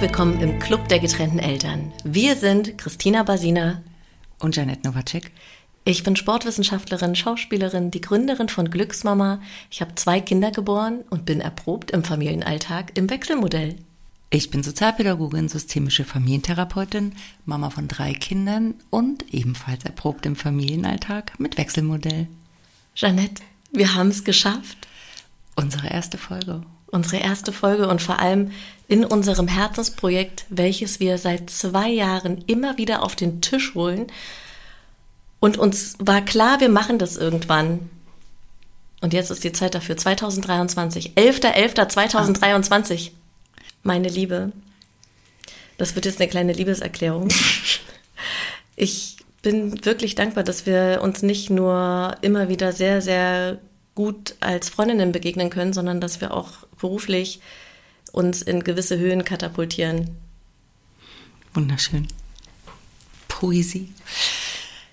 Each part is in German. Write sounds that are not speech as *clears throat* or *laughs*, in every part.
Herzlich willkommen im Club der getrennten Eltern. Wir sind Christina Basina und Janette Nowacek. Ich bin Sportwissenschaftlerin, Schauspielerin, die Gründerin von Glücksmama. Ich habe zwei Kinder geboren und bin erprobt im Familienalltag im Wechselmodell. Ich bin Sozialpädagogin, systemische Familientherapeutin, Mama von drei Kindern und ebenfalls erprobt im Familienalltag mit Wechselmodell. Jeanette, wir haben es geschafft. Unsere erste Folge. Unsere erste Folge und vor allem in unserem Herzensprojekt, welches wir seit zwei Jahren immer wieder auf den Tisch holen. Und uns war klar, wir machen das irgendwann. Und jetzt ist die Zeit dafür. 2023. 11.11.2023. Meine Liebe. Das wird jetzt eine kleine Liebeserklärung. *laughs* Ich bin wirklich dankbar, dass wir uns nicht nur immer wieder sehr, sehr gut als Freundinnen begegnen können, sondern dass wir auch beruflich uns in gewisse Höhen katapultieren. Wunderschön. Poesie.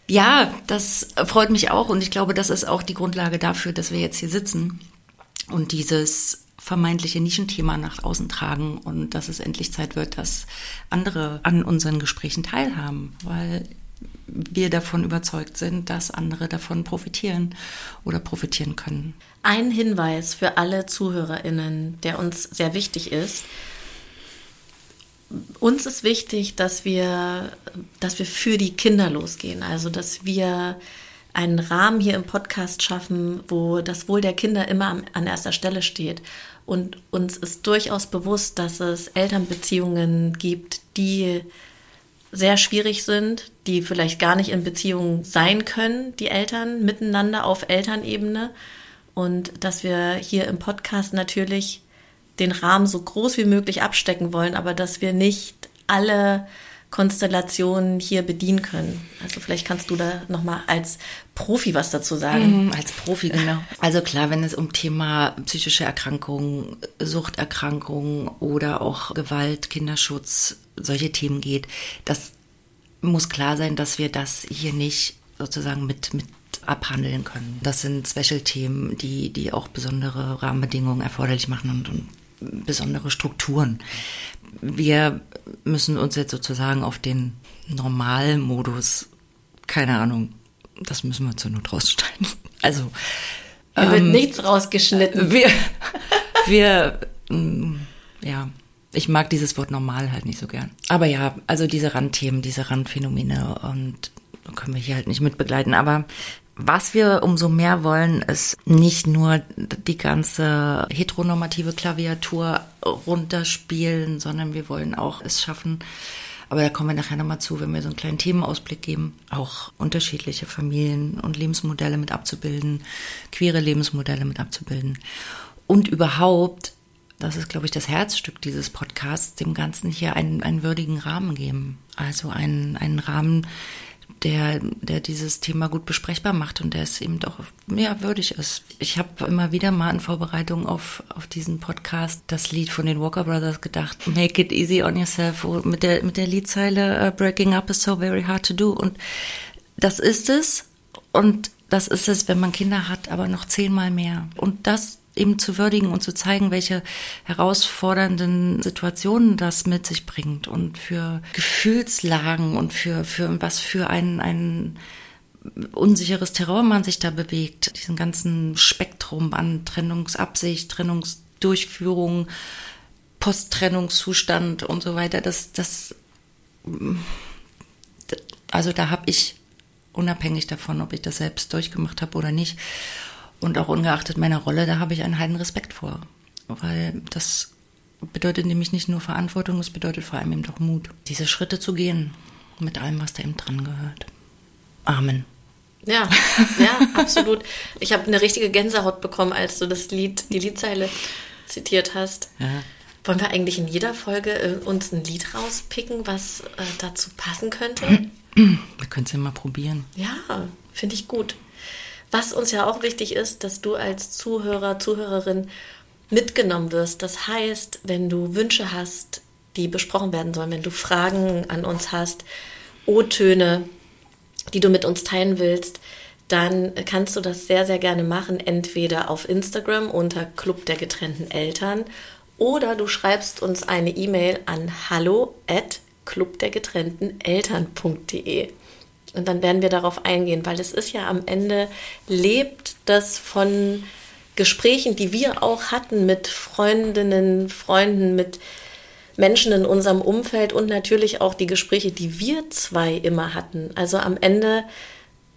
Ja, das freut mich auch und ich glaube, das ist auch die Grundlage dafür, dass wir jetzt hier sitzen und dieses vermeintliche Nischenthema nach außen tragen und dass es endlich Zeit wird, dass andere an unseren Gesprächen teilhaben, weil wir davon überzeugt sind, dass andere davon profitieren oder profitieren können. Ein Hinweis für alle Zuhörerinnen, der uns sehr wichtig ist. Uns ist wichtig, dass wir, dass wir für die Kinder losgehen, also dass wir einen Rahmen hier im Podcast schaffen, wo das Wohl der Kinder immer an erster Stelle steht. Und uns ist durchaus bewusst, dass es Elternbeziehungen gibt, die sehr schwierig sind, die vielleicht gar nicht in Beziehung sein können, die Eltern miteinander auf Elternebene. Und dass wir hier im Podcast natürlich den Rahmen so groß wie möglich abstecken wollen, aber dass wir nicht alle Konstellationen hier bedienen können. Also vielleicht kannst du da nochmal als Profi was dazu sagen. Mhm, als Profi, genau. *laughs* Also klar, wenn es um Thema psychische Erkrankungen, Suchterkrankungen oder auch Gewalt, Kinderschutz, solche Themen geht, das muss klar sein, dass wir das hier nicht sozusagen mit, mit abhandeln können. Das sind Special-Themen, die, die auch besondere Rahmenbedingungen erforderlich machen und, und besondere Strukturen. Wir müssen uns jetzt sozusagen auf den Normalmodus, keine Ahnung, das müssen wir zur Not rausstellen. *laughs* Also. Hier ähm, wird nichts rausgeschnitten. Wir, wir, mm, ja, ich mag dieses Wort normal halt nicht so gern. Aber ja, also diese Randthemen, diese Randphänomene und können wir hier halt nicht mit begleiten. Aber was wir umso mehr wollen, ist nicht nur die ganze heteronormative Klaviatur runterspielen, sondern wir wollen auch es schaffen, aber da kommen wir nachher nochmal zu, wenn wir so einen kleinen Themenausblick geben, auch unterschiedliche Familien und Lebensmodelle mit abzubilden, queere Lebensmodelle mit abzubilden. Und überhaupt, das ist, glaube ich, das Herzstück dieses Podcasts, dem Ganzen hier einen, einen würdigen Rahmen geben. Also einen, einen Rahmen, der, der dieses Thema gut besprechbar macht und der es eben doch ja, würdig ist. Ich habe immer wieder mal in Vorbereitung auf, auf diesen Podcast das Lied von den Walker Brothers gedacht, Make it easy on yourself, mit der, mit der Liedzeile uh, Breaking up is so very hard to do. Und das ist es. Und das ist es, wenn man Kinder hat, aber noch zehnmal mehr. Und das eben zu würdigen und zu zeigen, welche herausfordernden Situationen das mit sich bringt und für Gefühlslagen und für, für was für ein, ein unsicheres Terror man sich da bewegt. Diesen ganzen Spektrum an Trennungsabsicht, Trennungsdurchführung, Posttrennungszustand und so weiter. Das, das, also da habe ich unabhängig davon, ob ich das selbst durchgemacht habe oder nicht, und auch ungeachtet meiner Rolle, da habe ich einen heiden Respekt vor. Weil das bedeutet nämlich nicht nur Verantwortung, es bedeutet vor allem eben doch Mut, diese Schritte zu gehen mit allem, was da eben dran gehört. Amen. Ja, *laughs* ja, absolut. Ich habe eine richtige Gänsehaut bekommen, als du das Lied, die Liedzeile zitiert hast. Ja. Wollen wir eigentlich in jeder Folge äh, uns ein Lied rauspicken, was äh, dazu passen könnte? Wir können es ja mal probieren. Ja, finde ich gut. Was uns ja auch wichtig ist, dass du als Zuhörer, Zuhörerin mitgenommen wirst. Das heißt, wenn du Wünsche hast, die besprochen werden sollen, wenn du Fragen an uns hast, O-Töne, die du mit uns teilen willst, dann kannst du das sehr, sehr gerne machen. Entweder auf Instagram unter Club der getrennten Eltern oder du schreibst uns eine E-Mail an hallo at clubdergetrennteneltern.de. Und dann werden wir darauf eingehen, weil es ist ja am Ende, lebt das von Gesprächen, die wir auch hatten mit Freundinnen, Freunden, mit Menschen in unserem Umfeld und natürlich auch die Gespräche, die wir zwei immer hatten. Also am Ende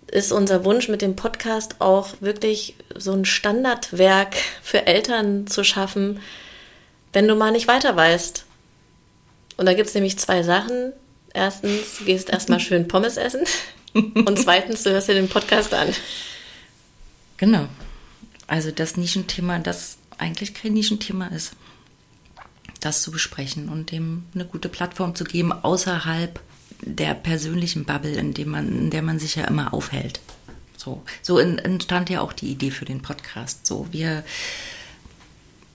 ist unser Wunsch mit dem Podcast auch wirklich so ein Standardwerk für Eltern zu schaffen, wenn du mal nicht weiter weißt. Und da gibt es nämlich zwei Sachen. Erstens, du gehst erstmal schön Pommes essen. Und zweitens, du hörst dir den Podcast an. Genau. Also das Nischenthema, das eigentlich kein Nischenthema ist, das zu besprechen und dem eine gute Plattform zu geben außerhalb der persönlichen Bubble, in, dem man, in der man sich ja immer aufhält. So, so entstand ja auch die Idee für den Podcast. So, wir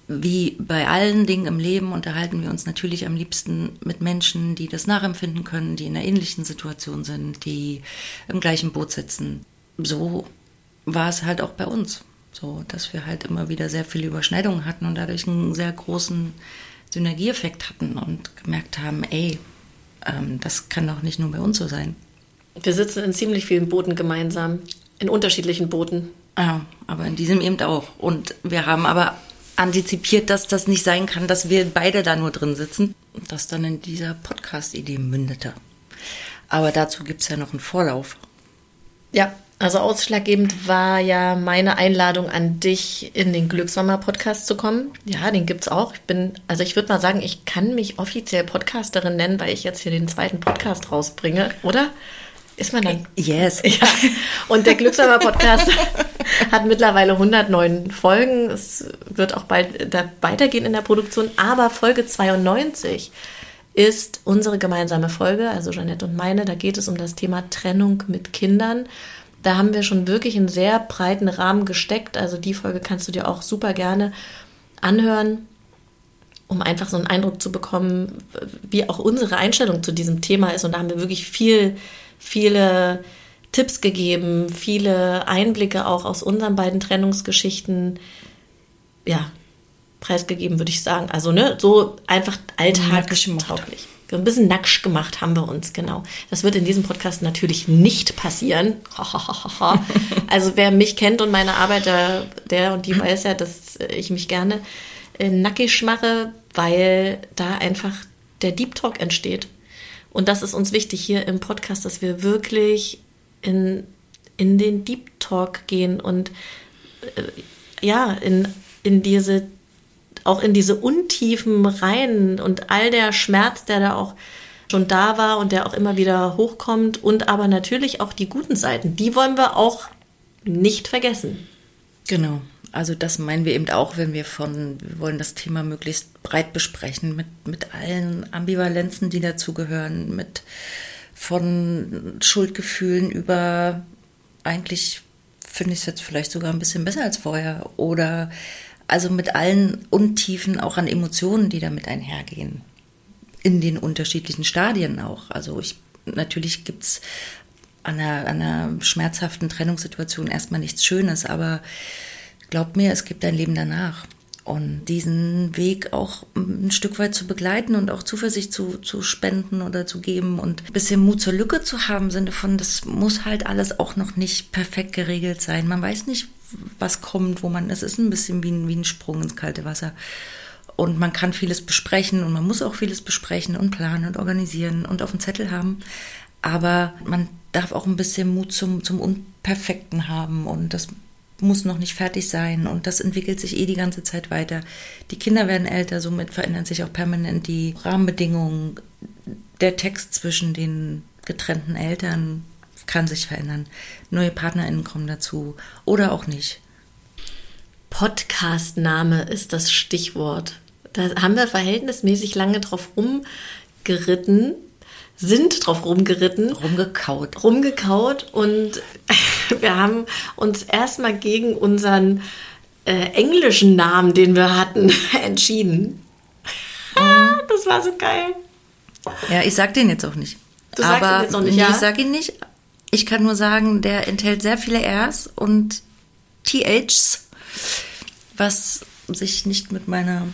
wie bei allen Dingen im Leben unterhalten wir uns natürlich am liebsten mit Menschen, die das nachempfinden können, die in einer ähnlichen Situation sind, die im gleichen Boot sitzen. So war es halt auch bei uns. So, dass wir halt immer wieder sehr viele Überschneidungen hatten und dadurch einen sehr großen Synergieeffekt hatten und gemerkt haben, ey, ähm, das kann doch nicht nur bei uns so sein. Wir sitzen in ziemlich vielen Booten gemeinsam, in unterschiedlichen Booten. Ja, aber in diesem eben auch. Und wir haben aber antizipiert, dass das nicht sein kann, dass wir beide da nur drin sitzen. Das dann in dieser Podcast-Idee mündete. Aber dazu gibt es ja noch einen Vorlauf. Ja, also ausschlaggebend war ja meine Einladung an dich, in den Glücksmama-Podcast zu kommen. Ja, den gibt es auch. Ich bin, also ich würde mal sagen, ich kann mich offiziell Podcasterin nennen, weil ich jetzt hier den zweiten Podcast rausbringe, oder? Ist man dann? Yes. *laughs* Ja. Und der Glückssamer Podcast *laughs* hat mittlerweile 109 Folgen. Es wird auch bald da weitergehen in der Produktion. Aber Folge 92 ist unsere gemeinsame Folge, also Jeanette und meine. Da geht es um das Thema Trennung mit Kindern. Da haben wir schon wirklich einen sehr breiten Rahmen gesteckt. Also die Folge kannst du dir auch super gerne anhören, um einfach so einen Eindruck zu bekommen, wie auch unsere Einstellung zu diesem Thema ist. Und da haben wir wirklich viel viele Tipps gegeben, viele Einblicke auch aus unseren beiden Trennungsgeschichten, ja, preisgegeben, würde ich sagen. Also, ne, so einfach alltagstauglich. Ein bisschen nacksch gemacht haben wir uns, genau. Das wird in diesem Podcast natürlich nicht passieren. *laughs* also, wer mich kennt und meine Arbeit, der, der und die weiß ja, dass ich mich gerne äh, nackig mache, weil da einfach der Deep Talk entsteht. Und das ist uns wichtig hier im Podcast, dass wir wirklich in, in den Deep Talk gehen und äh, ja, in, in diese, auch in diese Untiefen rein und all der Schmerz, der da auch schon da war und der auch immer wieder hochkommt und aber natürlich auch die guten Seiten, die wollen wir auch nicht vergessen. Genau. Also das meinen wir eben auch, wenn wir von, wir wollen das Thema möglichst breit besprechen, mit, mit allen Ambivalenzen, die dazugehören, mit von Schuldgefühlen über eigentlich finde ich es jetzt vielleicht sogar ein bisschen besser als vorher. Oder also mit allen Untiefen auch an Emotionen, die damit einhergehen. In den unterschiedlichen Stadien auch. Also ich natürlich gibt es an einer, an einer schmerzhaften Trennungssituation erstmal nichts Schönes, aber glaub mir, es gibt ein Leben danach. Und diesen Weg auch ein Stück weit zu begleiten und auch Zuversicht zu, zu spenden oder zu geben und ein bisschen Mut zur Lücke zu haben, im Sinne von, das muss halt alles auch noch nicht perfekt geregelt sein. Man weiß nicht, was kommt, wo man, es ist ein bisschen wie ein, wie ein Sprung ins kalte Wasser. Und man kann vieles besprechen und man muss auch vieles besprechen und planen und organisieren und auf dem Zettel haben. Aber man darf auch ein bisschen Mut zum, zum Unperfekten haben und das muss noch nicht fertig sein und das entwickelt sich eh die ganze Zeit weiter. Die Kinder werden älter, somit verändern sich auch permanent die Rahmenbedingungen. Der Text zwischen den getrennten Eltern kann sich verändern. Neue PartnerInnen kommen dazu oder auch nicht. Podcastname ist das Stichwort. Da haben wir verhältnismäßig lange drauf rumgeritten, sind drauf rumgeritten. Rumgekaut. Rumgekaut und *laughs* wir haben uns erstmal gegen unseren äh, englischen Namen, den wir hatten, *laughs* entschieden. *laughs* Mhm. das war so geil. Ja, ich sag den jetzt auch nicht. Du sagst Aber, ihn jetzt auch nicht, nee, ja? ich sag ihn nicht. Ich kann nur sagen, der enthält sehr viele Rs und THs, was sich nicht mit meiner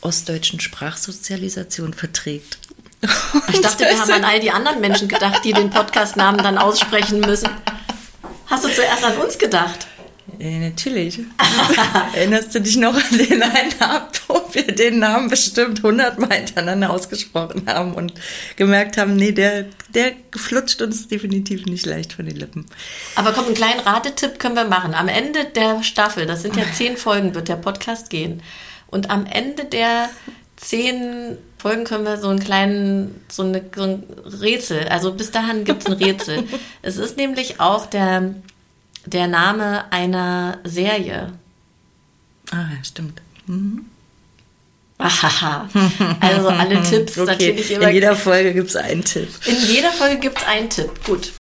ostdeutschen Sprachsozialisation verträgt. Ich dachte, wir haben an all die anderen Menschen gedacht, die den Podcastnamen dann aussprechen müssen. Hast du zuerst an uns gedacht? Ja, natürlich. *laughs* Erinnerst du dich noch an den einen Abend, wo wir den Namen bestimmt hundertmal hintereinander ausgesprochen haben und gemerkt haben, nee, der, der flutscht uns definitiv nicht leicht von den Lippen. Aber komm, einen kleinen Ratetipp können wir machen. Am Ende der Staffel, das sind ja zehn Folgen, wird der Podcast gehen. Und am Ende der zehn Folgen können wir so einen kleinen, so, eine, so ein Rätsel, also bis dahin gibt es ein Rätsel. *laughs* es ist nämlich auch der der Name einer Serie. Ah, ja, stimmt. Mhm. Ahaha. Also alle *laughs* Tipps okay. natürlich immer. In jeder Folge gibt es einen Tipp. In jeder Folge gibt es einen Tipp. Gut.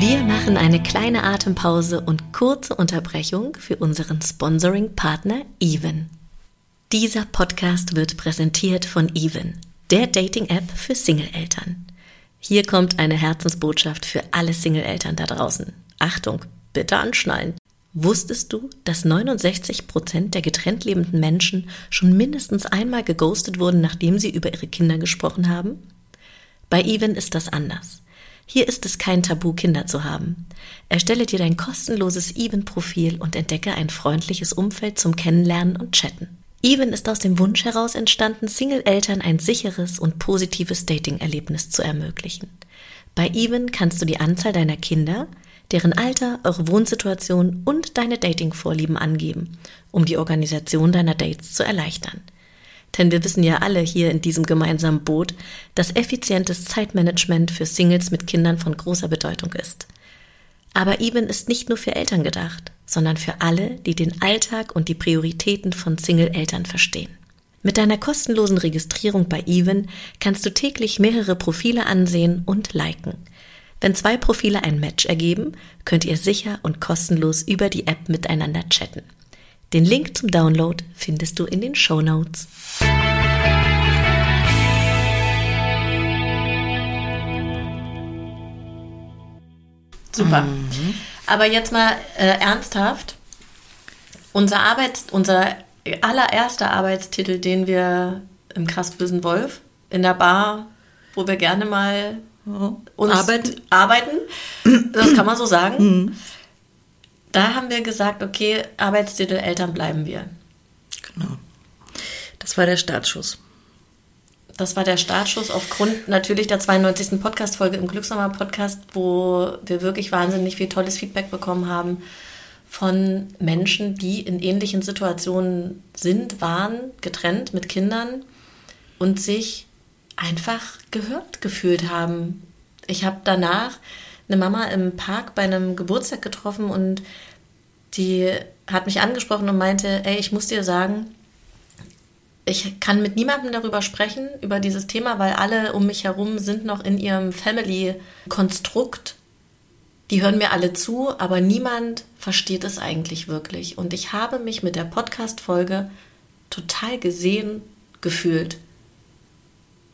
Wir machen eine kleine Atempause und kurze Unterbrechung für unseren Sponsoring-Partner Even. Dieser Podcast wird präsentiert von Even, der Dating-App für Single-Eltern. Hier kommt eine Herzensbotschaft für alle Single-Eltern da draußen. Achtung, bitte anschnallen. Wusstest du, dass 69 Prozent der getrennt lebenden Menschen schon mindestens einmal geghostet wurden, nachdem sie über ihre Kinder gesprochen haben? Bei Even ist das anders. Hier ist es kein Tabu, Kinder zu haben. Erstelle dir dein kostenloses Even-Profil und entdecke ein freundliches Umfeld zum Kennenlernen und Chatten. Even ist aus dem Wunsch heraus entstanden, Single-Eltern ein sicheres und positives Dating-Erlebnis zu ermöglichen. Bei Even kannst du die Anzahl deiner Kinder, deren Alter, eure Wohnsituation und deine Dating-Vorlieben angeben, um die Organisation deiner Dates zu erleichtern. Denn wir wissen ja alle hier in diesem gemeinsamen Boot, dass effizientes Zeitmanagement für Singles mit Kindern von großer Bedeutung ist. Aber Even ist nicht nur für Eltern gedacht sondern für alle, die den Alltag und die Prioritäten von Single-Eltern verstehen. Mit deiner kostenlosen Registrierung bei Even kannst du täglich mehrere Profile ansehen und liken. Wenn zwei Profile ein Match ergeben, könnt ihr sicher und kostenlos über die App miteinander chatten. Den Link zum Download findest du in den Show Notes. Super. Mhm. Aber jetzt mal äh, ernsthaft. Unser Arbeits, unser allererster Arbeitstitel, den wir im Kraftbösen Wolf in der Bar, wo wir gerne mal uns Arbeit. arbeiten, das kann man so sagen. Mhm. Da haben wir gesagt, okay, Arbeitstitel Eltern bleiben wir. Genau. Das war der Startschuss. Das war der Startschuss aufgrund natürlich der 92. Podcast-Folge im Glücksnummer Podcast, wo wir wirklich wahnsinnig viel tolles Feedback bekommen haben von Menschen, die in ähnlichen Situationen sind, waren, getrennt mit Kindern und sich einfach gehört gefühlt haben. Ich habe danach eine Mama im Park bei einem Geburtstag getroffen und die hat mich angesprochen und meinte, ey, ich muss dir sagen, ich kann mit niemandem darüber sprechen, über dieses Thema, weil alle um mich herum sind noch in ihrem Family-Konstrukt. Die hören mir alle zu, aber niemand versteht es eigentlich wirklich. Und ich habe mich mit der Podcast-Folge total gesehen gefühlt.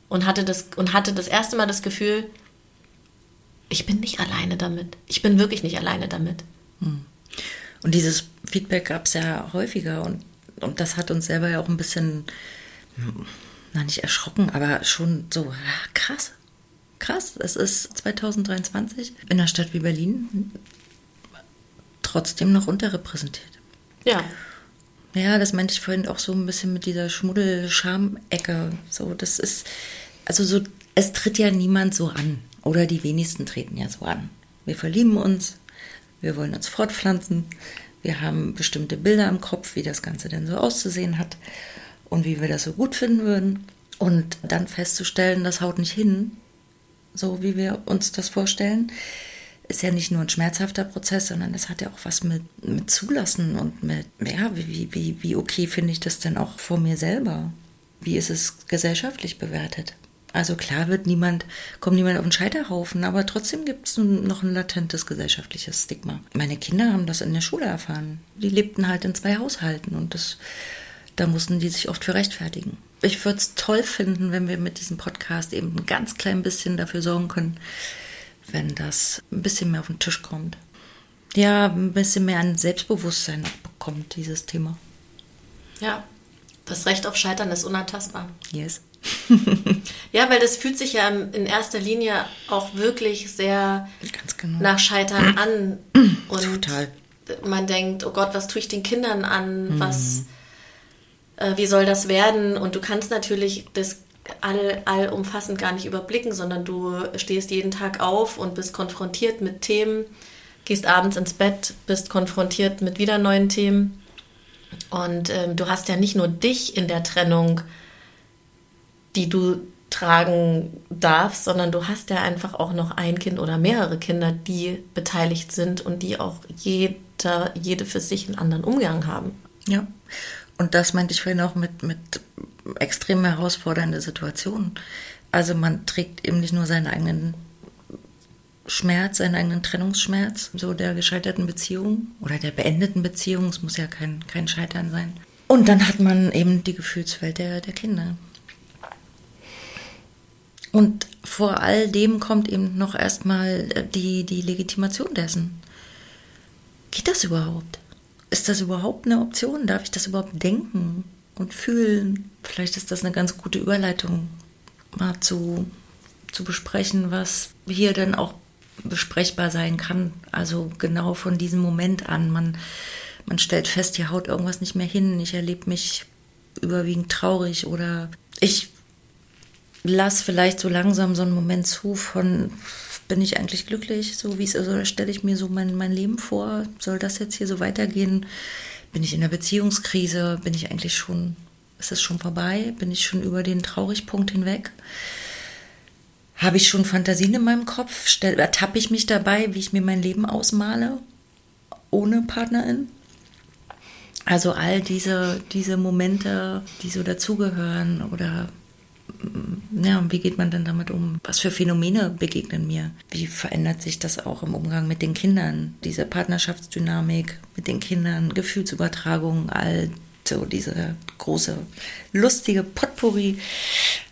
Und hatte, das, und hatte das erste Mal das Gefühl, ich bin nicht alleine damit. Ich bin wirklich nicht alleine damit. Hm. Und dieses Feedback gab es ja häufiger und und das hat uns selber ja auch ein bisschen, na nicht erschrocken, aber schon so, krass, krass. Es ist 2023 in einer Stadt wie Berlin trotzdem noch unterrepräsentiert. Ja. Ja, das meinte ich vorhin auch so ein bisschen mit dieser Schmuddel-Scham-Ecke. So, das ist, also so, es tritt ja niemand so an. Oder die wenigsten treten ja so an. Wir verlieben uns, wir wollen uns fortpflanzen, wir haben bestimmte Bilder im Kopf, wie das Ganze denn so auszusehen hat und wie wir das so gut finden würden. Und dann festzustellen, das haut nicht hin, so wie wir uns das vorstellen, ist ja nicht nur ein schmerzhafter Prozess, sondern das hat ja auch was mit, mit Zulassen und mit, ja, wie, wie, wie okay finde ich das denn auch vor mir selber? Wie ist es gesellschaftlich bewertet? Also klar wird niemand, kommt niemand auf den Scheiterhaufen, aber trotzdem gibt es noch ein latentes gesellschaftliches Stigma. Meine Kinder haben das in der Schule erfahren. Die lebten halt in zwei Haushalten und das, da mussten die sich oft für rechtfertigen. Ich würde es toll finden, wenn wir mit diesem Podcast eben ein ganz klein bisschen dafür sorgen können, wenn das ein bisschen mehr auf den Tisch kommt. Ja, ein bisschen mehr an Selbstbewusstsein kommt, dieses Thema. Ja, das Recht auf Scheitern ist unantastbar. Yes. *laughs* ja, weil das fühlt sich ja in erster Linie auch wirklich sehr genau. nach Scheitern an. *clears throat* Und Total. man denkt, oh Gott, was tue ich den Kindern an? Mhm. Was, äh, wie soll das werden? Und du kannst natürlich das all, allumfassend gar nicht überblicken, sondern du stehst jeden Tag auf und bist konfrontiert mit Themen, gehst abends ins Bett, bist konfrontiert mit wieder neuen Themen. Und ähm, du hast ja nicht nur dich in der Trennung, die du tragen darfst, sondern du hast ja einfach auch noch ein Kind oder mehrere Kinder, die beteiligt sind und die auch jeder, jede für sich einen anderen Umgang haben. Ja. Und das meinte ich vorhin auch mit, mit extrem herausfordernde Situationen. Also man trägt eben nicht nur seinen eigenen Schmerz, seinen eigenen Trennungsschmerz, so der gescheiterten Beziehung oder der beendeten Beziehung, es muss ja kein, kein Scheitern sein. Und dann hat man eben die Gefühlswelt der, der Kinder. Und vor all dem kommt eben noch erstmal die, die Legitimation dessen. Geht das überhaupt? Ist das überhaupt eine Option? Darf ich das überhaupt denken und fühlen? Vielleicht ist das eine ganz gute Überleitung, mal zu, zu besprechen, was hier dann auch besprechbar sein kann. Also genau von diesem Moment an. Man, man stellt fest, hier haut irgendwas nicht mehr hin. Ich erlebe mich überwiegend traurig oder ich lasse vielleicht so langsam so einen Moment zu von, bin ich eigentlich glücklich, so wie es ist, oder stelle ich mir so mein, mein Leben vor? Soll das jetzt hier so weitergehen? Bin ich in einer Beziehungskrise? Bin ich eigentlich schon, ist es schon vorbei? Bin ich schon über den Traurigpunkt hinweg? Habe ich schon Fantasien in meinem Kopf? Stell, ertappe ich mich dabei, wie ich mir mein Leben ausmale, ohne Partnerin? Also all diese, diese Momente, die so dazugehören oder ja, und wie geht man denn damit um? Was für Phänomene begegnen mir? Wie verändert sich das auch im Umgang mit den Kindern? Diese Partnerschaftsdynamik mit den Kindern, Gefühlsübertragung, all so diese große, lustige Potpourri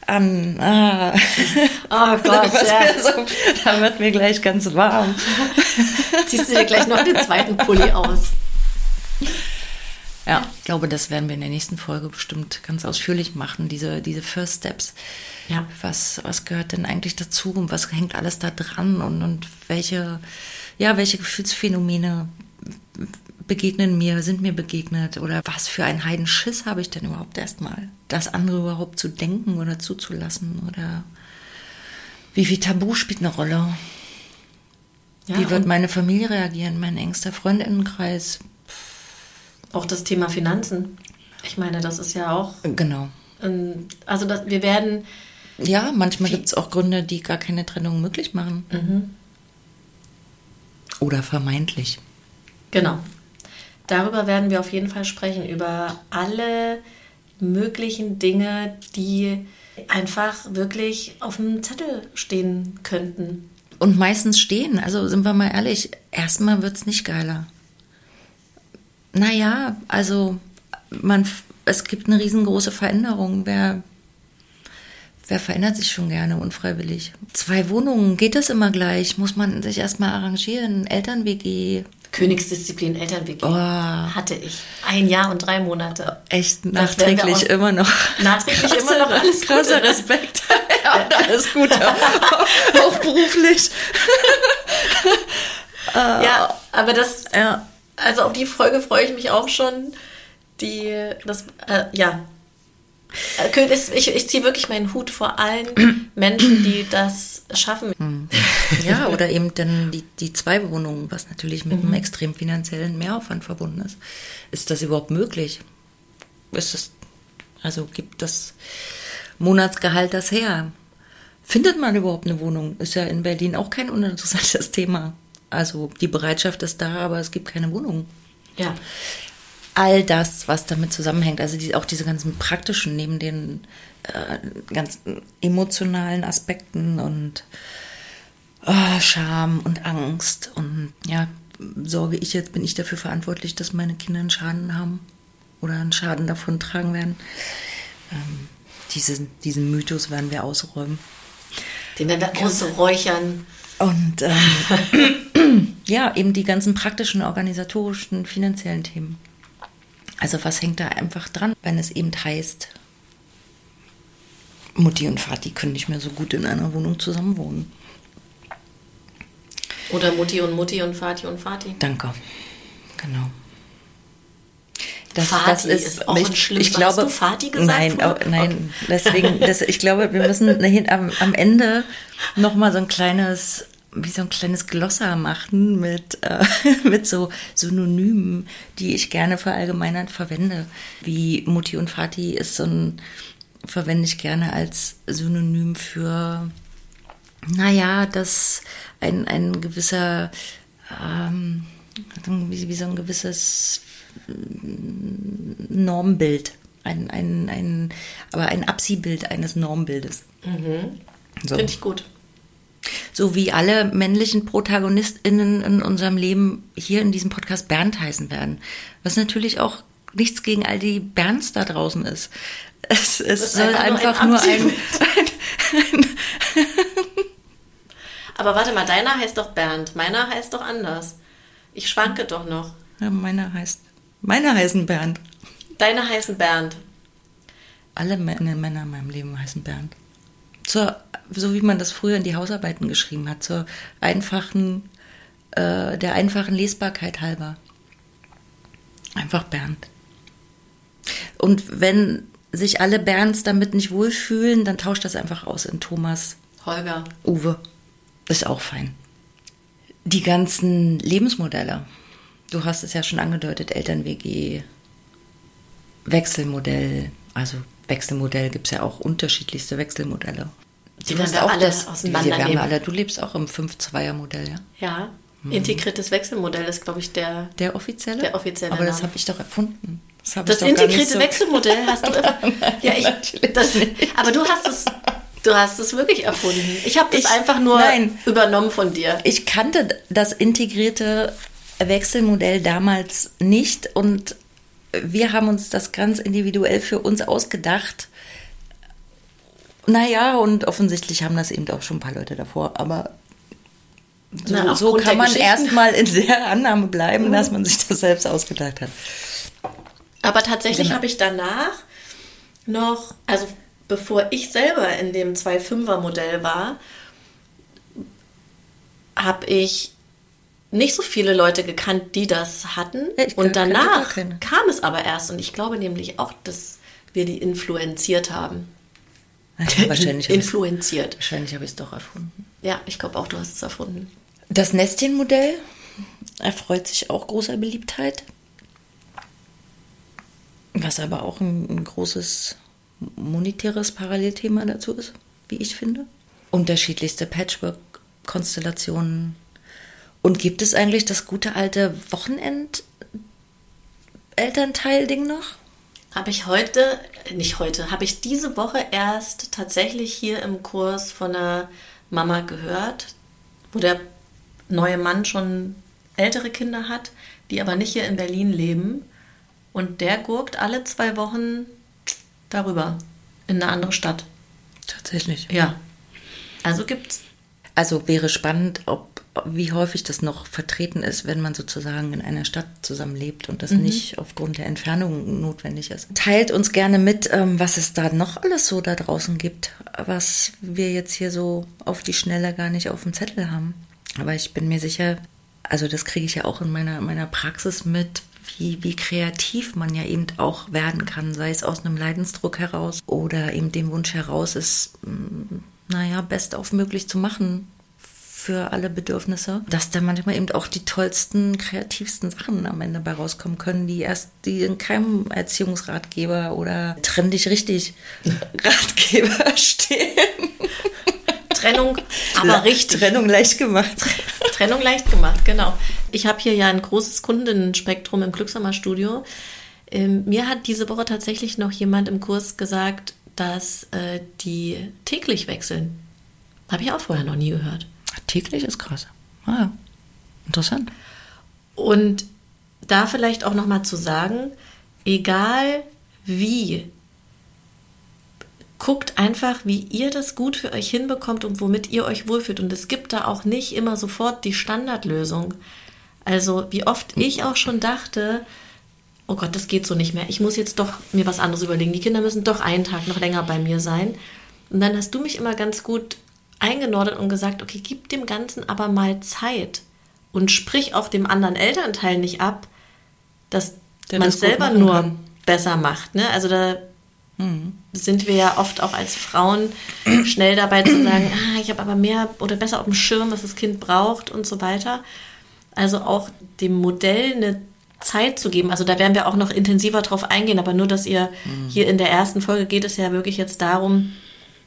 an. Ah. Oh *laughs* Gott, ja. so, da wird mir gleich ganz warm. Ziehst du dir gleich noch den zweiten Pulli *laughs* aus? Ja, ich glaube, das werden wir in der nächsten Folge bestimmt ganz ausführlich machen, diese, diese First Steps. Ja. Was, was gehört denn eigentlich dazu und was hängt alles da dran und, und welche, ja, welche Gefühlsphänomene begegnen mir, sind mir begegnet oder was für einen Heidenschiss habe ich denn überhaupt erstmal, das andere überhaupt zu denken oder zuzulassen oder wie viel Tabu spielt eine Rolle? Ja, wie wird meine Familie reagieren, mein engster Freundinnenkreis? Auch das Thema Finanzen. Ich meine, das ist ja auch. Genau. also das, wir werden. Ja, manchmal gibt es auch Gründe, die gar keine Trennung möglich machen. Mhm. Oder vermeintlich. Genau. Darüber werden wir auf jeden Fall sprechen, über alle möglichen Dinge, die einfach wirklich auf dem Zettel stehen könnten. Und meistens stehen, also sind wir mal ehrlich, erstmal wird es nicht geiler. Naja, also man, es gibt eine riesengroße Veränderung. Wer, wer verändert sich schon gerne unfreiwillig? Zwei Wohnungen, geht das immer gleich? Muss man sich erstmal arrangieren? Eltern-WG? Königsdisziplin Eltern-WG oh. hatte ich. Ein Jahr und drei Monate. Echt nachträglich immer noch. Nachträglich immer noch alles Großer Respekt. *laughs* ja, alles Gute. *laughs* auch beruflich. ja, aber das, ja also auf die Folge freue ich mich auch schon. Die, das, äh, ja. Äh, ich, ich ziehe wirklich meinen Hut vor allen *clears throat* Menschen, die das schaffen. Hm. Ja, oder eben dann die, die zwei Wohnungen, was natürlich mit mhm. einem extrem finanziellen Mehraufwand verbunden ist. Ist das überhaupt möglich? Ist das, also gibt das Monatsgehalt das her? Findet man überhaupt eine Wohnung? Ist ja in Berlin auch kein uninteressantes Thema. Also die Bereitschaft ist da, aber es gibt keine Wohnung. Ja. All das, was damit zusammenhängt, also die, auch diese ganzen praktischen, neben den äh, ganzen emotionalen Aspekten und oh, Scham und Angst und ja, sorge ich jetzt, bin ich dafür verantwortlich, dass meine Kinder einen Schaden haben oder einen Schaden davon tragen werden. Ähm, diesen, diesen Mythos werden wir ausräumen. Den werden wir ausräuchern. Und ähm, *laughs* ja, eben die ganzen praktischen, organisatorischen, finanziellen Themen. Also was hängt da einfach dran, wenn es eben heißt, Mutti und Vati können nicht mehr so gut in einer Wohnung zusammenwohnen. Oder Mutti und Mutti und Vati und Vati. Danke. Genau. Das, Vati das ist, ist auch ich, ein schlimmes ich Wort. Hast glaube, du Vati gesagt Nein, früher? oh, nein. Deswegen, das, ich glaube, wir müssen *laughs* hin- am, am Ende noch mal so ein kleines, wie so ein kleines Glossar machen mit, äh, *laughs* mit so Synonymen, die ich gerne verallgemeinert verwende. Wie Mutti und Vati ist so ein, verwende ich gerne als Synonym für, naja, dass ein, ein gewisser, ähm, wie, wie so ein gewisses Normbild, ein, ein, ein, aber ein Abziehbild eines Normbildes. So. Finde ich gut. So wie alle männlichen ProtagonistInnen in unserem Leben hier in diesem Podcast Bernd heißen werden. Was natürlich auch nichts gegen all die Bernds da draußen ist. Es, es ist soll einfach einfach nur nur ein ein, *laughs* Aber warte mal, deiner heißt doch Bernd, meiner heißt doch anders. Ich schwanke doch noch. ja, meiner heißt, meiner heißen Bernd. Deine heißen Bernd. Alle Männer, Männer in meinem Leben heißen Bernd. Zur, so wie man das früher in die Hausarbeiten geschrieben hat, zur einfachen, äh, der einfachen Lesbarkeit halber. Einfach Bernd. Und wenn sich alle Bernds damit nicht wohlfühlen, dann tauscht das einfach aus in Thomas, Holger. Uwe. Ist auch fein. Die ganzen Lebensmodelle. Du hast es ja schon angedeutet, Eltern-WG, Wechselmodell. Also Wechselmodell gibt es ja auch unterschiedlichste Wechselmodelle. Die werden wir alle auseinandernehmen. Wir haben alle, du lebst auch im 5-2er-Modell, ja? Ja. Mhm. Integriertes Wechselmodell ist, glaube ich, der. Der offizielle? Der offizielle Aber das Name. habe ich doch erfunden. Das, Das integrierte so- Wechselmodell hast du. *laughs* ja, ich, das, aber du hast es. Du hast es wirklich erfunden. Ich habe das Ich- einfach nur nein. übernommen von dir. Ich kannte das integrierte Wechselmodell damals nicht und wir haben uns das ganz individuell für uns ausgedacht. Naja, und offensichtlich haben das eben auch schon ein paar Leute davor, aber so, Na, so kann man erstmal in der Annahme bleiben, dass man sich das selbst ausgedacht hat. Aber tatsächlich Genau. habe ich danach noch, also bevor ich selber in dem 2-5er-Modell war, habe ich nicht so viele Leute gekannt, die das hatten. Ja, und danach kam es aber erst. Und ich glaube nämlich auch, dass wir die influenziert haben. Ja, *laughs* wahrscheinlich habe ich influenziert. wahrscheinlich habe ich es doch erfunden. Ja, ich glaube auch, du hast es erfunden. Das Nestchenmodell erfreut sich auch großer Beliebtheit. Was aber auch ein, ein großes monetäres Parallelthema dazu ist, wie ich finde. Unterschiedlichste Patchwork-Konstellationen. Und gibt es eigentlich das gute alte Wochenend-Elternteil-Ding noch? Habe ich heute, nicht heute, habe ich diese Woche erst tatsächlich hier im Kurs von einer Mama gehört, wo der neue Mann schon ältere Kinder hat, die aber nicht hier in Berlin leben. Und der gurkt alle zwei Wochen darüber in eine andere Stadt. Tatsächlich. Ja. Also gibt's. Also wäre spannend, ob wie häufig das noch vertreten ist, wenn man sozusagen in einer Stadt zusammenlebt und das nicht aufgrund der Entfernung notwendig ist. Teilt uns gerne mit, ähm, was es da noch alles so da draußen gibt, was wir jetzt hier so auf die Schnelle gar nicht auf dem Zettel haben. Aber ich bin mir sicher, also das kriege ich ja auch in meiner, meiner Praxis mit, wie, wie kreativ man ja eben auch werden kann, sei es aus einem Leidensdruck heraus oder eben dem Wunsch heraus, es, mm, naja, bestaufmöglich zu machen für alle Bedürfnisse, dass da manchmal eben auch die tollsten, kreativsten Sachen am Ende bei rauskommen können, die erst, die in keinem Erziehungsratgeber oder trenn dich richtig *laughs* Ratgeber *laughs* stehen. Trennung, aber richtig. Trennung leicht gemacht. *laughs* Trennung leicht gemacht, genau. Ich habe hier ja ein großes Kundenspektrum im Glückshammer Studio. Ähm, mir hat diese Woche tatsächlich noch jemand im Kurs gesagt, dass äh, die täglich wechseln. Habe ich auch vorher noch nie gehört. Täglich ist krass. Ah. Interessant. Und da vielleicht auch noch mal zu sagen, egal wie, guckt einfach, wie ihr das gut für euch hinbekommt und womit ihr euch wohlfühlt. Und es gibt da auch nicht immer sofort die Standardlösung. Also wie oft ich auch schon dachte, oh Gott, das geht so nicht mehr. Ich muss jetzt doch mir was anderes überlegen. Die Kinder müssen doch einen Tag noch länger bei mir sein. Und dann hast du mich immer ganz gut eingenordet und gesagt, okay, gib dem Ganzen aber mal Zeit und sprich auch dem anderen Elternteil nicht ab, dass man es selber nur kann. besser macht. Ne? Also da mhm. sind wir ja oft auch als Frauen *clears throat* schnell dabei zu sagen, *clears throat* ah, ich habe aber mehr oder besser auf dem Schirm, was das Kind braucht und so weiter. Also auch dem Modell eine Zeit zu geben. Also da werden wir auch noch intensiver drauf eingehen, aber nur, dass ihr mhm. hier in der ersten Folge geht es ja wirklich jetzt darum,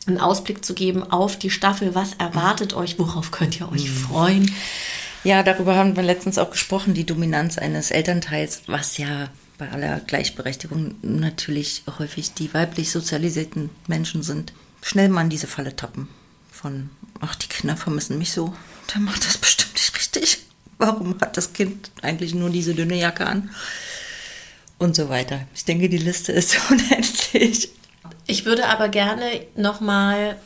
einen Ausblick zu geben auf die Staffel. Was erwartet euch? Worauf könnt ihr euch freuen? Ja, darüber haben wir letztens auch gesprochen, die Dominanz eines Elternteils, was ja bei aller Gleichberechtigung natürlich häufig die weiblich sozialisierten Menschen sind. Schnell mal in diese Falle tappen von, ach, die Kinder vermissen mich so, der macht das bestimmt nicht richtig warum hat das Kind eigentlich nur diese dünne Jacke an? Und so weiter. Ich denke, die Liste ist *laughs* unendlich. Ich würde aber gerne nochmal,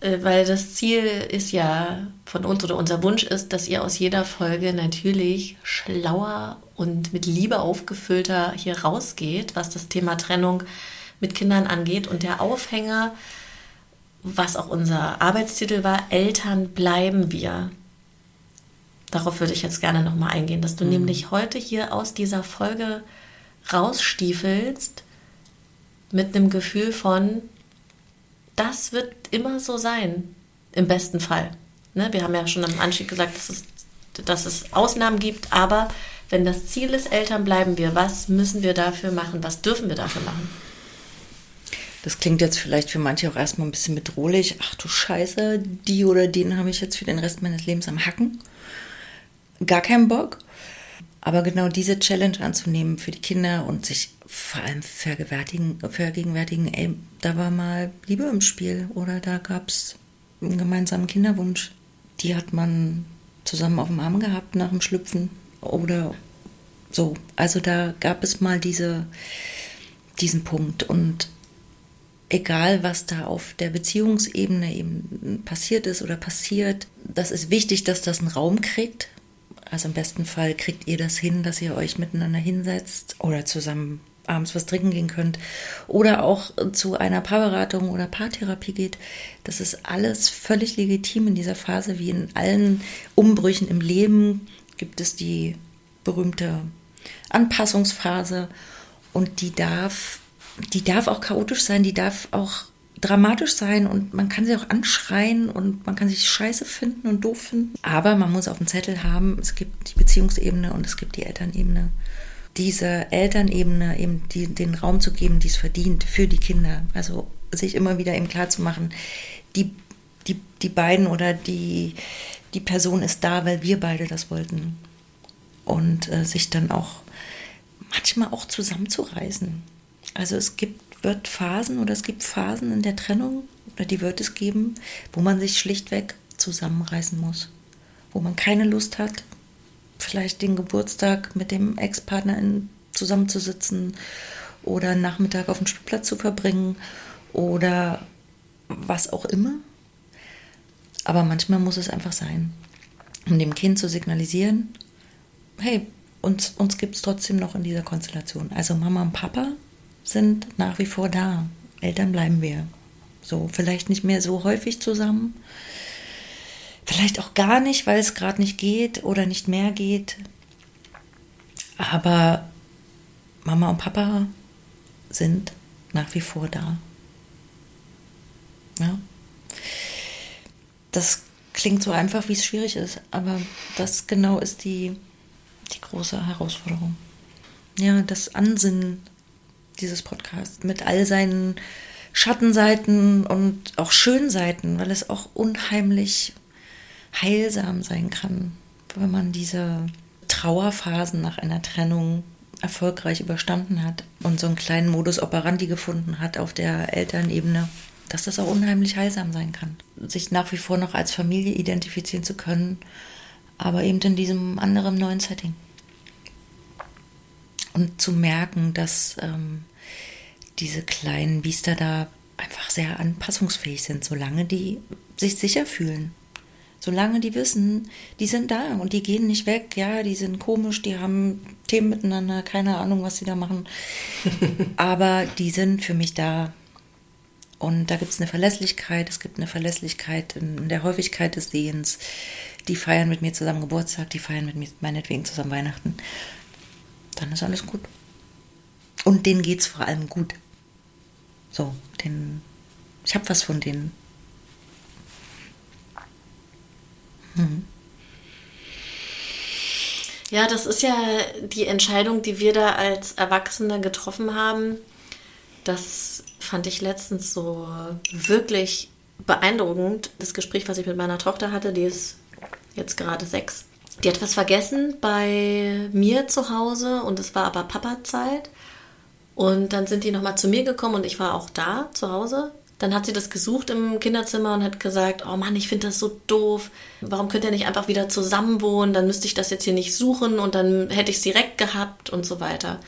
äh, weil das Ziel ist ja von uns oder unser Wunsch ist, dass ihr aus jeder Folge natürlich schlauer und mit Liebe aufgefüllter hier rausgeht, was das Thema Trennung mit Kindern angeht. Und der Aufhänger, was auch unser Arbeitstitel war, Eltern bleiben wir. Darauf würde ich jetzt gerne nochmal eingehen, dass du mhm. nämlich heute hier aus dieser Folge rausstiefelst mit einem Gefühl von, das wird immer so sein, im besten Fall. Ne? Wir haben ja schon am Anstieg gesagt, dass es, dass es Ausnahmen gibt, aber wenn das Ziel ist, Eltern bleiben wir, was müssen wir dafür machen, was dürfen wir dafür machen? Das klingt jetzt vielleicht für manche auch erstmal ein bisschen bedrohlich. Ach du Scheiße, die oder den habe ich jetzt für den Rest meines Lebens am Hacken gar keinen Bock. Aber genau diese Challenge anzunehmen für die Kinder und sich vor allem vergegenwärtigen, ey, da war mal Liebe im Spiel oder da gab es einen gemeinsamen Kinderwunsch. Die hat man zusammen auf dem Arm gehabt nach dem Schlüpfen oder so. Also da gab es mal diese, diesen Punkt und egal was da auf der Beziehungsebene eben passiert ist oder passiert, das ist wichtig, dass das einen Raum kriegt, also im besten Fall kriegt ihr das hin, dass ihr euch miteinander hinsetzt oder zusammen abends was trinken gehen könnt oder auch zu einer Paarberatung oder Paartherapie geht. Das ist alles völlig legitim in dieser Phase, wie in allen Umbrüchen im Leben gibt es die berühmte Anpassungsphase und die darf, die darf auch chaotisch sein, die darf auch dramatisch sein und man kann sie auch anschreien und man kann sich scheiße finden und doof finden. Aber man muss auf dem Zettel haben, es gibt die Beziehungsebene und es gibt die Elternebene. Diese Elternebene eben die, den Raum zu geben, die es verdient für die Kinder. Also sich immer wieder eben klar die, die, die beiden oder die, die Person ist da, weil wir beide das wollten. Und äh, sich dann auch manchmal auch zusammenzureißen. Also es gibt wird Phasen oder es gibt Phasen in der Trennung oder die wird es geben, wo man sich schlichtweg zusammenreißen muss, wo man keine Lust hat, vielleicht den Geburtstag mit dem Ex-Partner zusammenzusitzen oder einen Nachmittag auf dem Spielplatz zu verbringen oder was auch immer. Aber manchmal muss es einfach sein, um dem Kind zu signalisieren, hey, uns, uns gibt es trotzdem noch in dieser Konstellation. Also Mama und Papa sind nach wie vor da. Eltern bleiben wir. So, vielleicht nicht mehr so häufig zusammen. Vielleicht auch gar nicht, weil es gerade nicht geht oder nicht mehr geht. Aber Mama und Papa sind nach wie vor da. Ja. Das klingt so einfach, wie es schwierig ist, aber das genau ist die, die große Herausforderung. Ja, das Ansinnen dieses Podcast, mit all seinen Schattenseiten und auch Schönseiten, weil es auch unheimlich heilsam sein kann, wenn man diese Trauerphasen nach einer Trennung erfolgreich überstanden hat und so einen kleinen Modus operandi gefunden hat auf der Elternebene, dass das auch unheimlich heilsam sein kann. Sich nach wie vor noch als Familie identifizieren zu können, aber eben in diesem anderen neuen Setting und zu merken, dass ähm, diese kleinen Biester da einfach sehr anpassungsfähig sind, solange die sich sicher fühlen. Solange die wissen, die sind da und die gehen nicht weg, ja, die sind komisch, die haben Themen miteinander, keine Ahnung, was sie da machen. *laughs* Aber die sind für mich da. Und da gibt es eine Verlässlichkeit, es gibt eine Verlässlichkeit in der Häufigkeit des Sehens. Die feiern mit mir zusammen Geburtstag, die feiern mit mir meinetwegen zusammen Weihnachten. Dann ist alles gut. Und denen geht es vor allem gut. So, den, ich habe was von denen. Ja, das ist ja die Entscheidung, die wir da als Erwachsene getroffen haben. Das fand ich letztens so wirklich beeindruckend. Das Gespräch, was ich mit meiner Tochter hatte, die ist jetzt gerade sechs. Die hat was vergessen bei mir zu Hause und es war aber Papa-Zeit. Und dann sind die nochmal zu mir gekommen und ich war auch da zu Hause. Dann hat sie das gesucht im Kinderzimmer und hat gesagt, oh Mann, ich finde das so doof. Warum könnt ihr nicht einfach wieder zusammen wohnen? Dann müsste ich das jetzt hier nicht suchen und dann hätte ich es direkt gehabt und so weiter.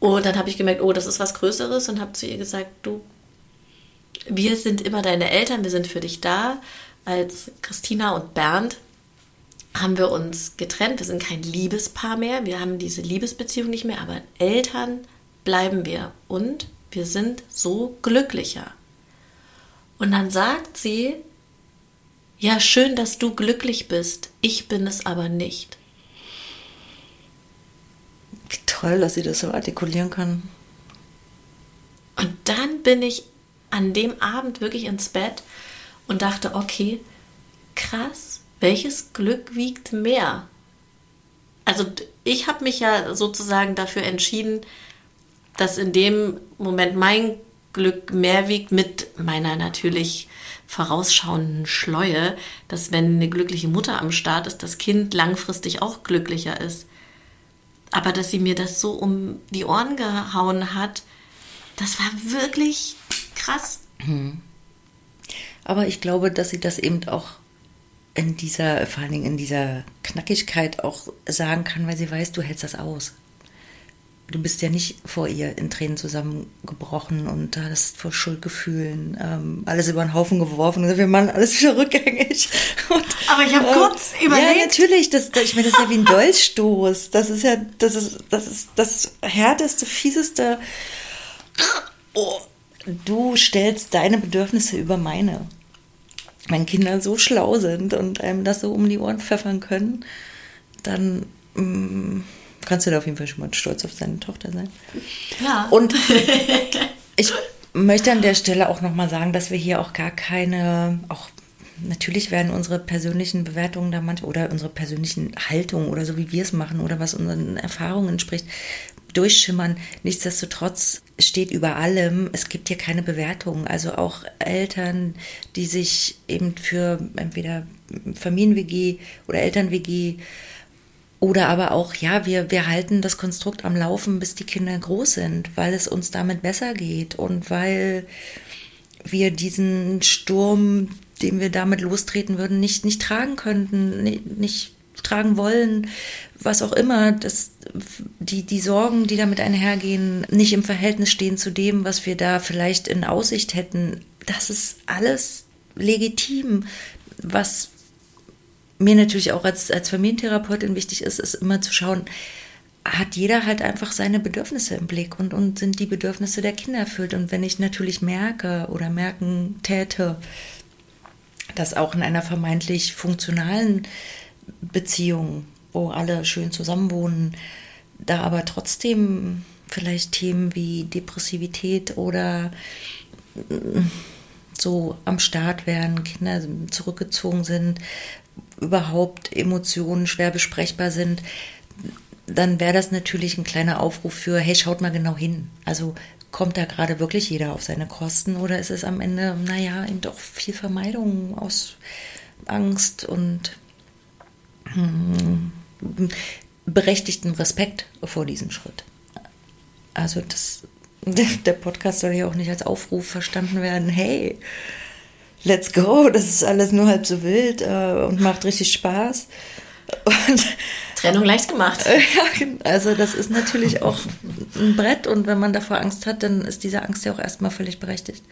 Und dann habe ich gemerkt, oh, das ist was Größeres und habe zu ihr gesagt, du, wir sind immer deine Eltern, wir sind für dich da. Als Christina und Bernd haben wir uns getrennt. Wir sind kein Liebespaar mehr. Wir haben diese Liebesbeziehung nicht mehr, aber Eltern bleiben wir. Und wir sind so glücklicher. Und dann sagt sie, ja, schön, dass du glücklich bist. Ich bin es aber nicht. Wie toll, dass sie das so artikulieren kann. Und dann bin ich an dem Abend wirklich ins Bett und dachte, okay, krass, welches Glück wiegt mehr? Also ich habe mich ja sozusagen dafür entschieden, dass in dem Moment mein Glück mehr wiegt mit meiner natürlich vorausschauenden Schleue, dass wenn eine glückliche Mutter am Start ist, das Kind langfristig auch glücklicher ist. Aber dass sie mir das so um die Ohren gehauen hat, das war wirklich krass. Hm. Aber ich glaube, dass sie das eben auch in dieser, vor allen Dingen in dieser Knackigkeit auch sagen kann, weil sie weiß, du hältst das aus. Du bist ja nicht vor ihr in Tränen zusammengebrochen und hast vor Schuldgefühlen ähm, alles über den Haufen geworfen und wir machen alles *laughs* wieder rückgängig. Und, Aber ich habe äh, kurz überlegt. Ja, natürlich. Das, ich meine, das ist ja wie ein Dolchstoß. Das ist ja, das ist, das ist das härteste, fieseste. Oh, du stellst deine Bedürfnisse über meine wenn Kinder so schlau sind und einem das so um die Ohren pfeffern können, dann mh, mm, kannst du da auf jeden Fall schon mal stolz auf deine Tochter sein. Ja. Und *laughs* ich möchte an der Stelle auch nochmal sagen, dass wir hier auch gar keine, auch natürlich werden unsere persönlichen Bewertungen da manchmal oder unsere persönlichen Haltungen oder so wie wir es machen oder was unseren Erfahrungen entspricht, durchschimmern. Nichtsdestotrotz steht über allem, es gibt hier keine Bewertung. Also auch Eltern, die sich eben für entweder Familien-WG oder Eltern-WG oder aber auch, ja, wir, wir halten das Konstrukt am Laufen, bis die Kinder groß sind, weil es uns damit besser geht und weil wir diesen Sturm, den wir damit lostreten würden, nicht, nicht tragen könnten, nicht, nicht tragen wollen, was auch immer, dass die, die Sorgen, die damit einhergehen, nicht im Verhältnis stehen zu dem, was wir da vielleicht in Aussicht hätten. Das ist alles legitim. Was mir natürlich auch als, als Familientherapeutin wichtig ist, ist immer zu schauen, hat jeder halt einfach seine Bedürfnisse im Blick und, und sind die Bedürfnisse der Kinder erfüllt. Und wenn ich natürlich merke oder merken täte, dass auch in einer vermeintlich funktionalen Beziehung, wo alle schön zusammenwohnen, da aber trotzdem vielleicht Themen wie Depressivität oder mm, so am Start wären, Kinder zurückgezogen sind, überhaupt Emotionen schwer besprechbar sind, dann wäre das natürlich ein kleiner Aufruf für, hey, schaut mal genau hin. Also kommt da gerade wirklich jeder auf seine Kosten oder ist es am Ende, naja, eben doch viel Vermeidung aus Angst und hm, berechtigten Respekt vor diesem Schritt. Also das, *laughs* der Podcast soll ja auch nicht als Aufruf verstanden werden, hey, let's go, *laughs* das ist alles nur halb so wild äh, und macht richtig Spaß. Und, Trennung leicht gemacht. *laughs* Ja, also das ist natürlich auch ein Brett und wenn man davor Angst hat, dann ist diese Angst ja auch erstmal völlig berechtigt.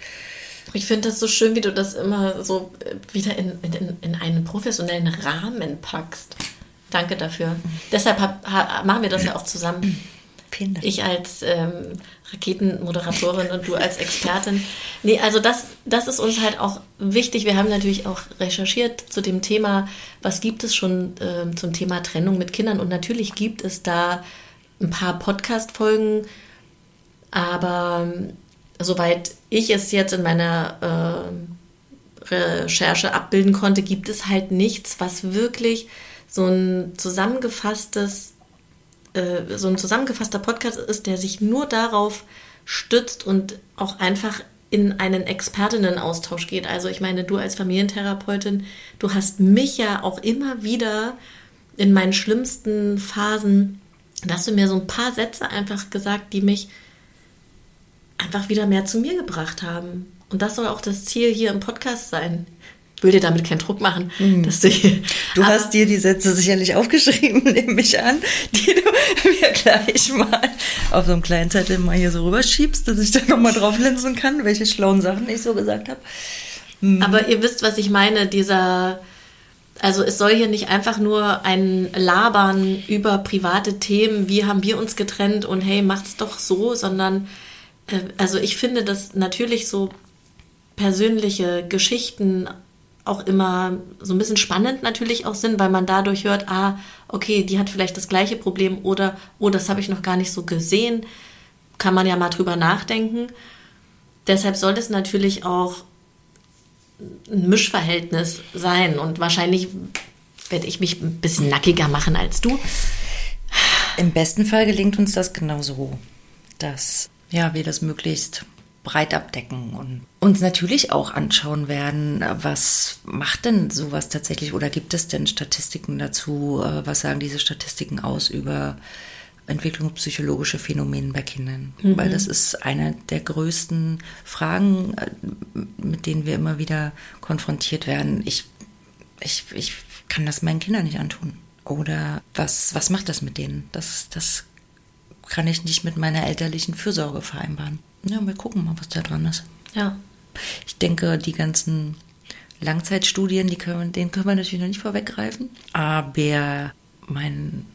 Ich finde das so schön, wie du das immer so wieder in, in, in einen professionellen Rahmen packst. Danke dafür. Deshalb hab, ha, machen wir das ja auch zusammen. Vielen Dank. Ich als ähm, Raketenmoderatorin und du als Expertin. Nee, also das, das ist uns halt auch wichtig. Wir haben natürlich auch recherchiert zu dem Thema, was gibt es schon ähm, zum Thema Trennung mit Kindern. Und natürlich gibt es da ein paar Podcast-Folgen, aber ähm, soweit ich es jetzt in meiner äh, Recherche abbilden konnte, gibt es halt nichts, was wirklich so ein zusammengefasstes, äh, so ein zusammengefasster Podcast ist, der sich nur darauf stützt und auch einfach in einen Expertinnenaustausch geht. Also ich meine, du als Familientherapeutin, du hast mich ja auch immer wieder in meinen schlimmsten Phasen, da hast du mir so ein paar Sätze einfach gesagt, die mich einfach wieder mehr zu mir gebracht haben. Und das soll auch das Ziel hier im Podcast sein. Will dir damit keinen Druck machen, mhm. dass du hier, Du hast dir die Sätze sicherlich aufgeschrieben, *laughs* nehme ich an, die du mir gleich mal auf so einem kleinen Zettel mal hier so rüberschiebst, dass ich da nochmal drauf linsen kann, welche schlauen Sachen ich so gesagt habe. Mhm. Aber ihr wisst, was ich meine, dieser, also es soll hier nicht einfach nur ein Labern über private Themen, wie haben wir uns getrennt und hey, macht's doch so, sondern äh, also ich finde, dass natürlich so persönliche Geschichten auch immer so ein bisschen spannend natürlich auch sind, weil man dadurch hört, ah, okay, die hat vielleicht das gleiche Problem oder, oh, das habe ich noch gar nicht so gesehen. Kann man ja mal drüber nachdenken. Deshalb soll es natürlich auch ein Mischverhältnis sein und wahrscheinlich werde ich mich ein bisschen nackiger machen als du. Im besten Fall gelingt uns das genauso, dass ja, wir das möglichst breit abdecken und uns natürlich auch anschauen werden, was macht denn sowas tatsächlich oder gibt es denn Statistiken dazu? Äh, was sagen diese Statistiken aus über entwicklungspsychologische Phänomene bei Kindern? Mhm. Weil das ist eine der größten Fragen, äh, mit denen wir immer wieder konfrontiert werden. Ich, ich, ich kann das meinen Kindern nicht antun. Oder was, was macht das mit denen? Das, das kann ich nicht mit meiner elterlichen Fürsorge vereinbaren. Ja, wir gucken mal, was da dran ist. Ja. Ich denke, die ganzen Langzeitstudien, die können, denen können wir natürlich noch nicht vorweggreifen. Aber mein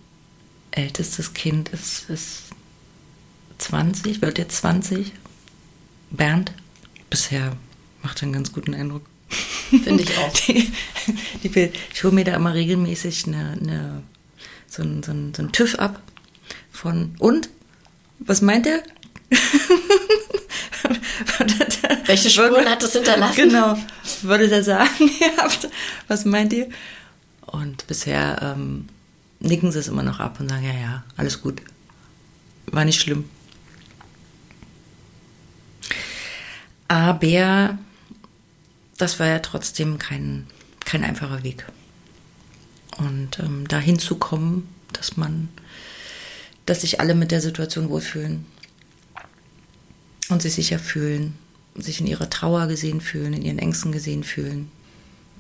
ältestes Kind ist, ist 20, wird jetzt 20. Bernd. Bisher macht er einen ganz guten Eindruck. Finde ich *laughs* auch. Die, die, ich hole mir da immer regelmäßig eine, eine, so, ein, so, ein, so ein TÜV ab von und? Was meint er? *laughs* Welche Spuren hat das hinterlassen? Genau. Würde der sagen, *laughs* was meint ihr? Und bisher ähm, nicken sie es immer noch ab und sagen, ja, ja, alles gut. War nicht schlimm. Aber das war ja trotzdem kein, kein einfacher Weg. Und ähm, dahin zu kommen, dass man dass sich alle mit der Situation wohlfühlen und sich sicher fühlen, sich in ihrer Trauer gesehen fühlen, in ihren Ängsten gesehen fühlen.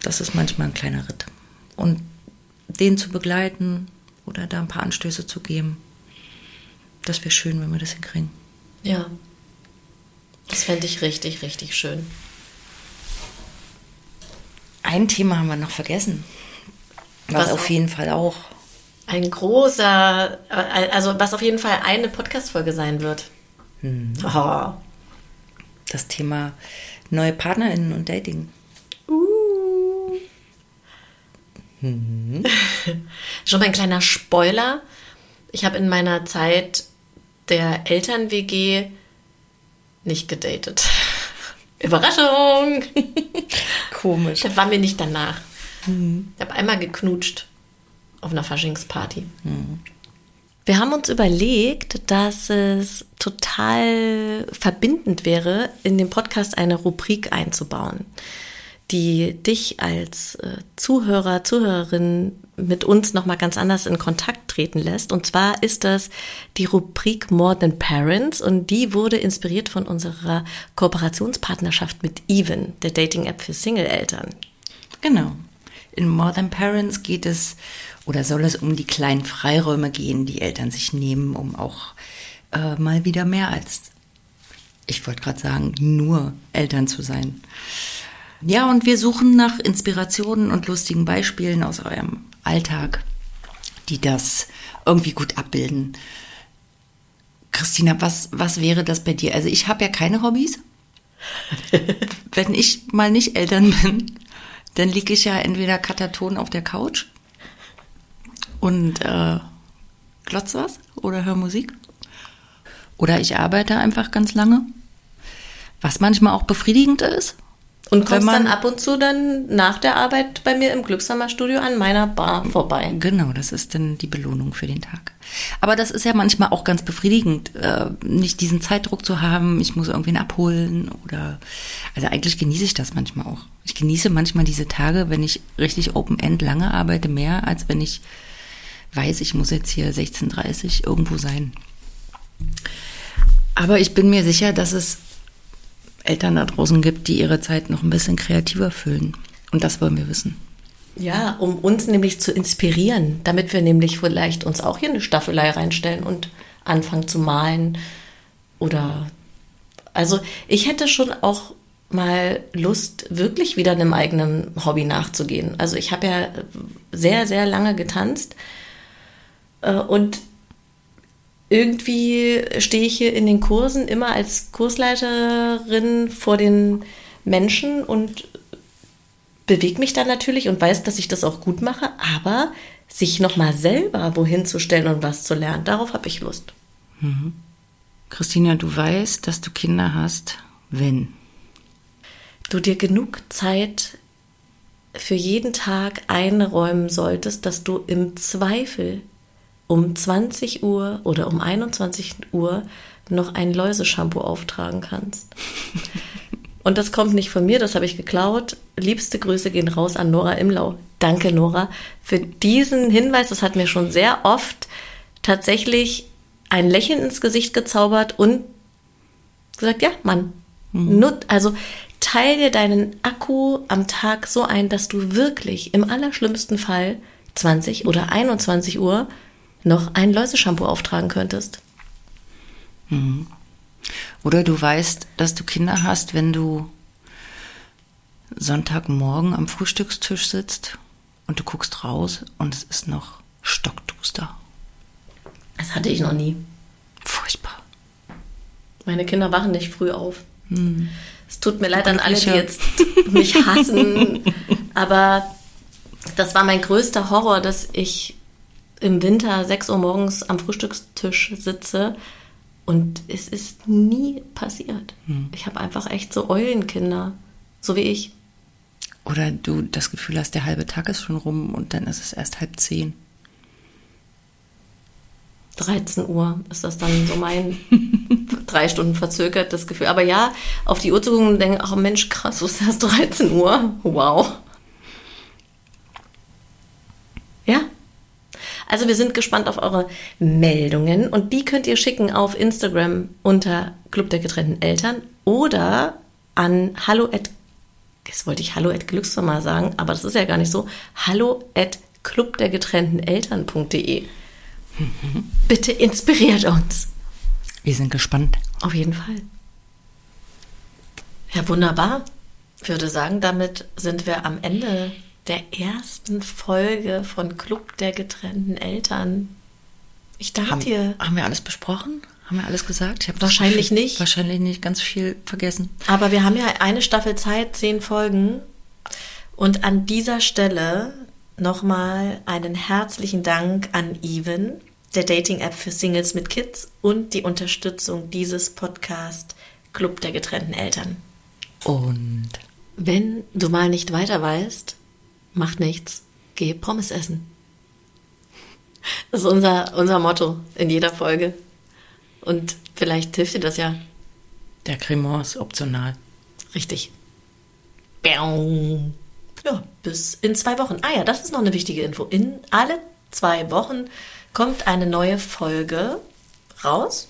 Das ist manchmal ein kleiner Ritt. Und den zu begleiten oder da ein paar Anstöße zu geben, das wäre schön, wenn wir das hinkriegen. Ja, das fände ich richtig, richtig schön. Ein Thema haben wir noch vergessen, was, was auf jeden Fall auch ein großer, äh, also was auf jeden Fall eine Podcast-Folge sein wird. Hm. Oh. Das Thema neue PartnerInnen und Dating. Uh. Hm. *laughs* Schon mal ein kleiner Spoiler. Ich habe in meiner Zeit der Eltern-WG nicht gedatet. *laughs* Überraschung! *laughs* Komisch. Das war mir nicht danach. Mhm. Ich habe einmal geknutscht auf einer Faschingsparty. Mhm. Wir haben uns überlegt, dass es total verbindend wäre, in den Podcast eine Rubrik einzubauen, die dich als äh, Zuhörer, Zuhörerin mit uns nochmal ganz anders in Kontakt treten lässt. Und zwar ist das die Rubrik More Than Parents und die wurde inspiriert von unserer Kooperationspartnerschaft mit Even, der Dating-App für Single-Eltern. Genau. In More Than Parents geht es oder soll es um die kleinen Freiräume gehen, die Eltern sich nehmen, um auch äh, mal wieder mehr als ich wollte gerade sagen, nur Eltern zu sein. Ja, und wir suchen nach Inspirationen und lustigen Beispielen aus eurem Alltag, die das irgendwie gut abbilden. Christina, was, was wäre das bei dir? Also ich habe ja keine Hobbys. *laughs* Wenn ich mal nicht Eltern bin, dann liege ich ja entweder kataton auf der Couch und äh, glotz was oder höre Musik. Oder ich arbeite einfach ganz lange, was manchmal auch befriedigend ist. Und kommst dann ab und zu dann nach der Arbeit bei mir im Glückshammer-Studio an meiner Bar vorbei. Genau, das ist dann die Belohnung für den Tag. Aber das ist ja manchmal auch ganz befriedigend, äh, nicht diesen Zeitdruck zu haben, ich muss irgendwen abholen oder, also eigentlich genieße ich das manchmal auch. Ich genieße manchmal diese Tage, wenn ich richtig Open-End lange arbeite, mehr, als wenn ich weiß, ich muss jetzt hier 16.30 irgendwo sein. Aber ich bin mir sicher, dass es Eltern da draußen gibt, die ihre Zeit noch ein bisschen kreativer füllen. Und das wollen wir wissen. Ja, um uns nämlich zu inspirieren, damit wir nämlich vielleicht uns auch hier eine Staffelei reinstellen und anfangen zu malen. Oder also ich hätte schon auch mal Lust, wirklich wieder einem eigenen Hobby nachzugehen. Also ich habe ja sehr, sehr lange getanzt äh, und irgendwie stehe ich hier in den Kursen immer als Kursleiterin vor den Menschen und bewege mich dann natürlich und weiß, dass ich das auch gut mache, aber sich nochmal selber wohin zu stellen und was zu lernen, darauf habe ich Lust. Mhm. Christina, du weißt, dass du Kinder hast, wenn du dir genug Zeit für jeden Tag einräumen solltest, dass du im Zweifel um 20 Uhr oder um 21 Uhr noch ein Läuseshampoo auftragen kannst. *laughs* Und das kommt nicht von mir, das habe ich geklaut. Liebste Grüße gehen raus an Nora Imlau. Danke, Nora, für diesen Hinweis. Das hat mir schon sehr oft tatsächlich ein Lächeln ins Gesicht gezaubert und gesagt, ja, Mann, mhm. also teil dir deinen Akku am Tag so ein, dass du wirklich im allerschlimmsten Fall 20 oder 21 Uhr noch ein Läuseshampoo auftragen könntest. Mhm. Oder du weißt, dass du Kinder hast, wenn du Sonntagmorgen am Frühstückstisch sitzt und du guckst raus und es ist noch stockduster. Das hatte ich noch nie. Furchtbar. Meine Kinder wachen nicht früh auf. Hm. Es tut mir leid an alle, die jetzt mich hassen, aber das war mein größter Horror, dass ich im Winter 6 Uhr morgens am Frühstückstisch sitze und es ist nie passiert. Hm. Ich habe einfach echt so Eulenkinder, so wie ich. Oder du das Gefühl hast, der halbe Tag ist schon rum und dann ist es erst halb zehn. 13 Uhr ist das dann so mein *laughs* drei Stunden verzögertes Gefühl. Aber ja, auf die Uhr zu gucken und denken, ach Mensch, krass, es ist erst 13 Uhr. Wow. Ja, also wir sind gespannt auf eure Meldungen und die könnt ihr schicken auf Instagram unter Club der getrennten Eltern oder an hallo at, jetzt wollte ich hallo at Glücksmama sagen, aber das ist ja gar nicht so, hallo at club der getrennten Eltern.de. Mhm. Bitte inspiriert uns. Wir sind gespannt. Auf jeden Fall. Ja, wunderbar. Ich würde sagen, damit sind wir am Ende der ersten Folge von Club der getrennten Eltern. Ich danke haben, dir. Haben wir alles besprochen? Haben wir alles gesagt? Wahrscheinlich viel, nicht. Wahrscheinlich nicht, ganz viel vergessen. Aber wir haben ja eine Staffel Zeit, zehn Folgen. Und an dieser Stelle nochmal einen herzlichen Dank an Even, der Dating-App für Singles mit Kids und die Unterstützung dieses Podcast Club der getrennten Eltern. Und wenn du mal nicht weiter weißt, macht nichts, geh Pommes essen. Das ist unser, unser Motto in jeder Folge. Und vielleicht hilft dir das ja. Der Cremant ist optional. Richtig. Ja, bis in zwei Wochen. Ah ja, das ist noch eine wichtige Info. In alle zwei Wochen kommt eine neue Folge raus.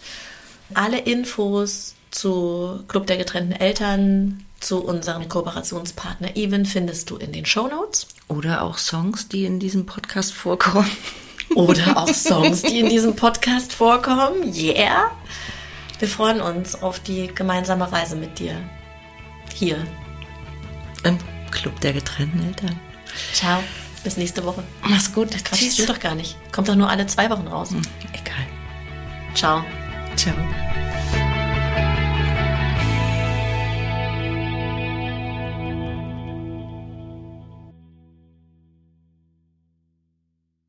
Alle Infos zu Club der getrennten Eltern, zu unserem Kooperationspartner Even findest du in den Show Notes. Oder auch Songs, die in diesem Podcast vorkommen. Oder auch *laughs* Songs, die in diesem Podcast vorkommen. Yeah. Wir freuen uns auf die gemeinsame Reise mit dir. Hier. Im Club der getrennten Eltern. Ciao. Bis nächste Woche. Mach's gut. Quatsch, das stimmt doch gar nicht. Kommt doch nur alle zwei Wochen raus. Egal. Ciao. Ciao.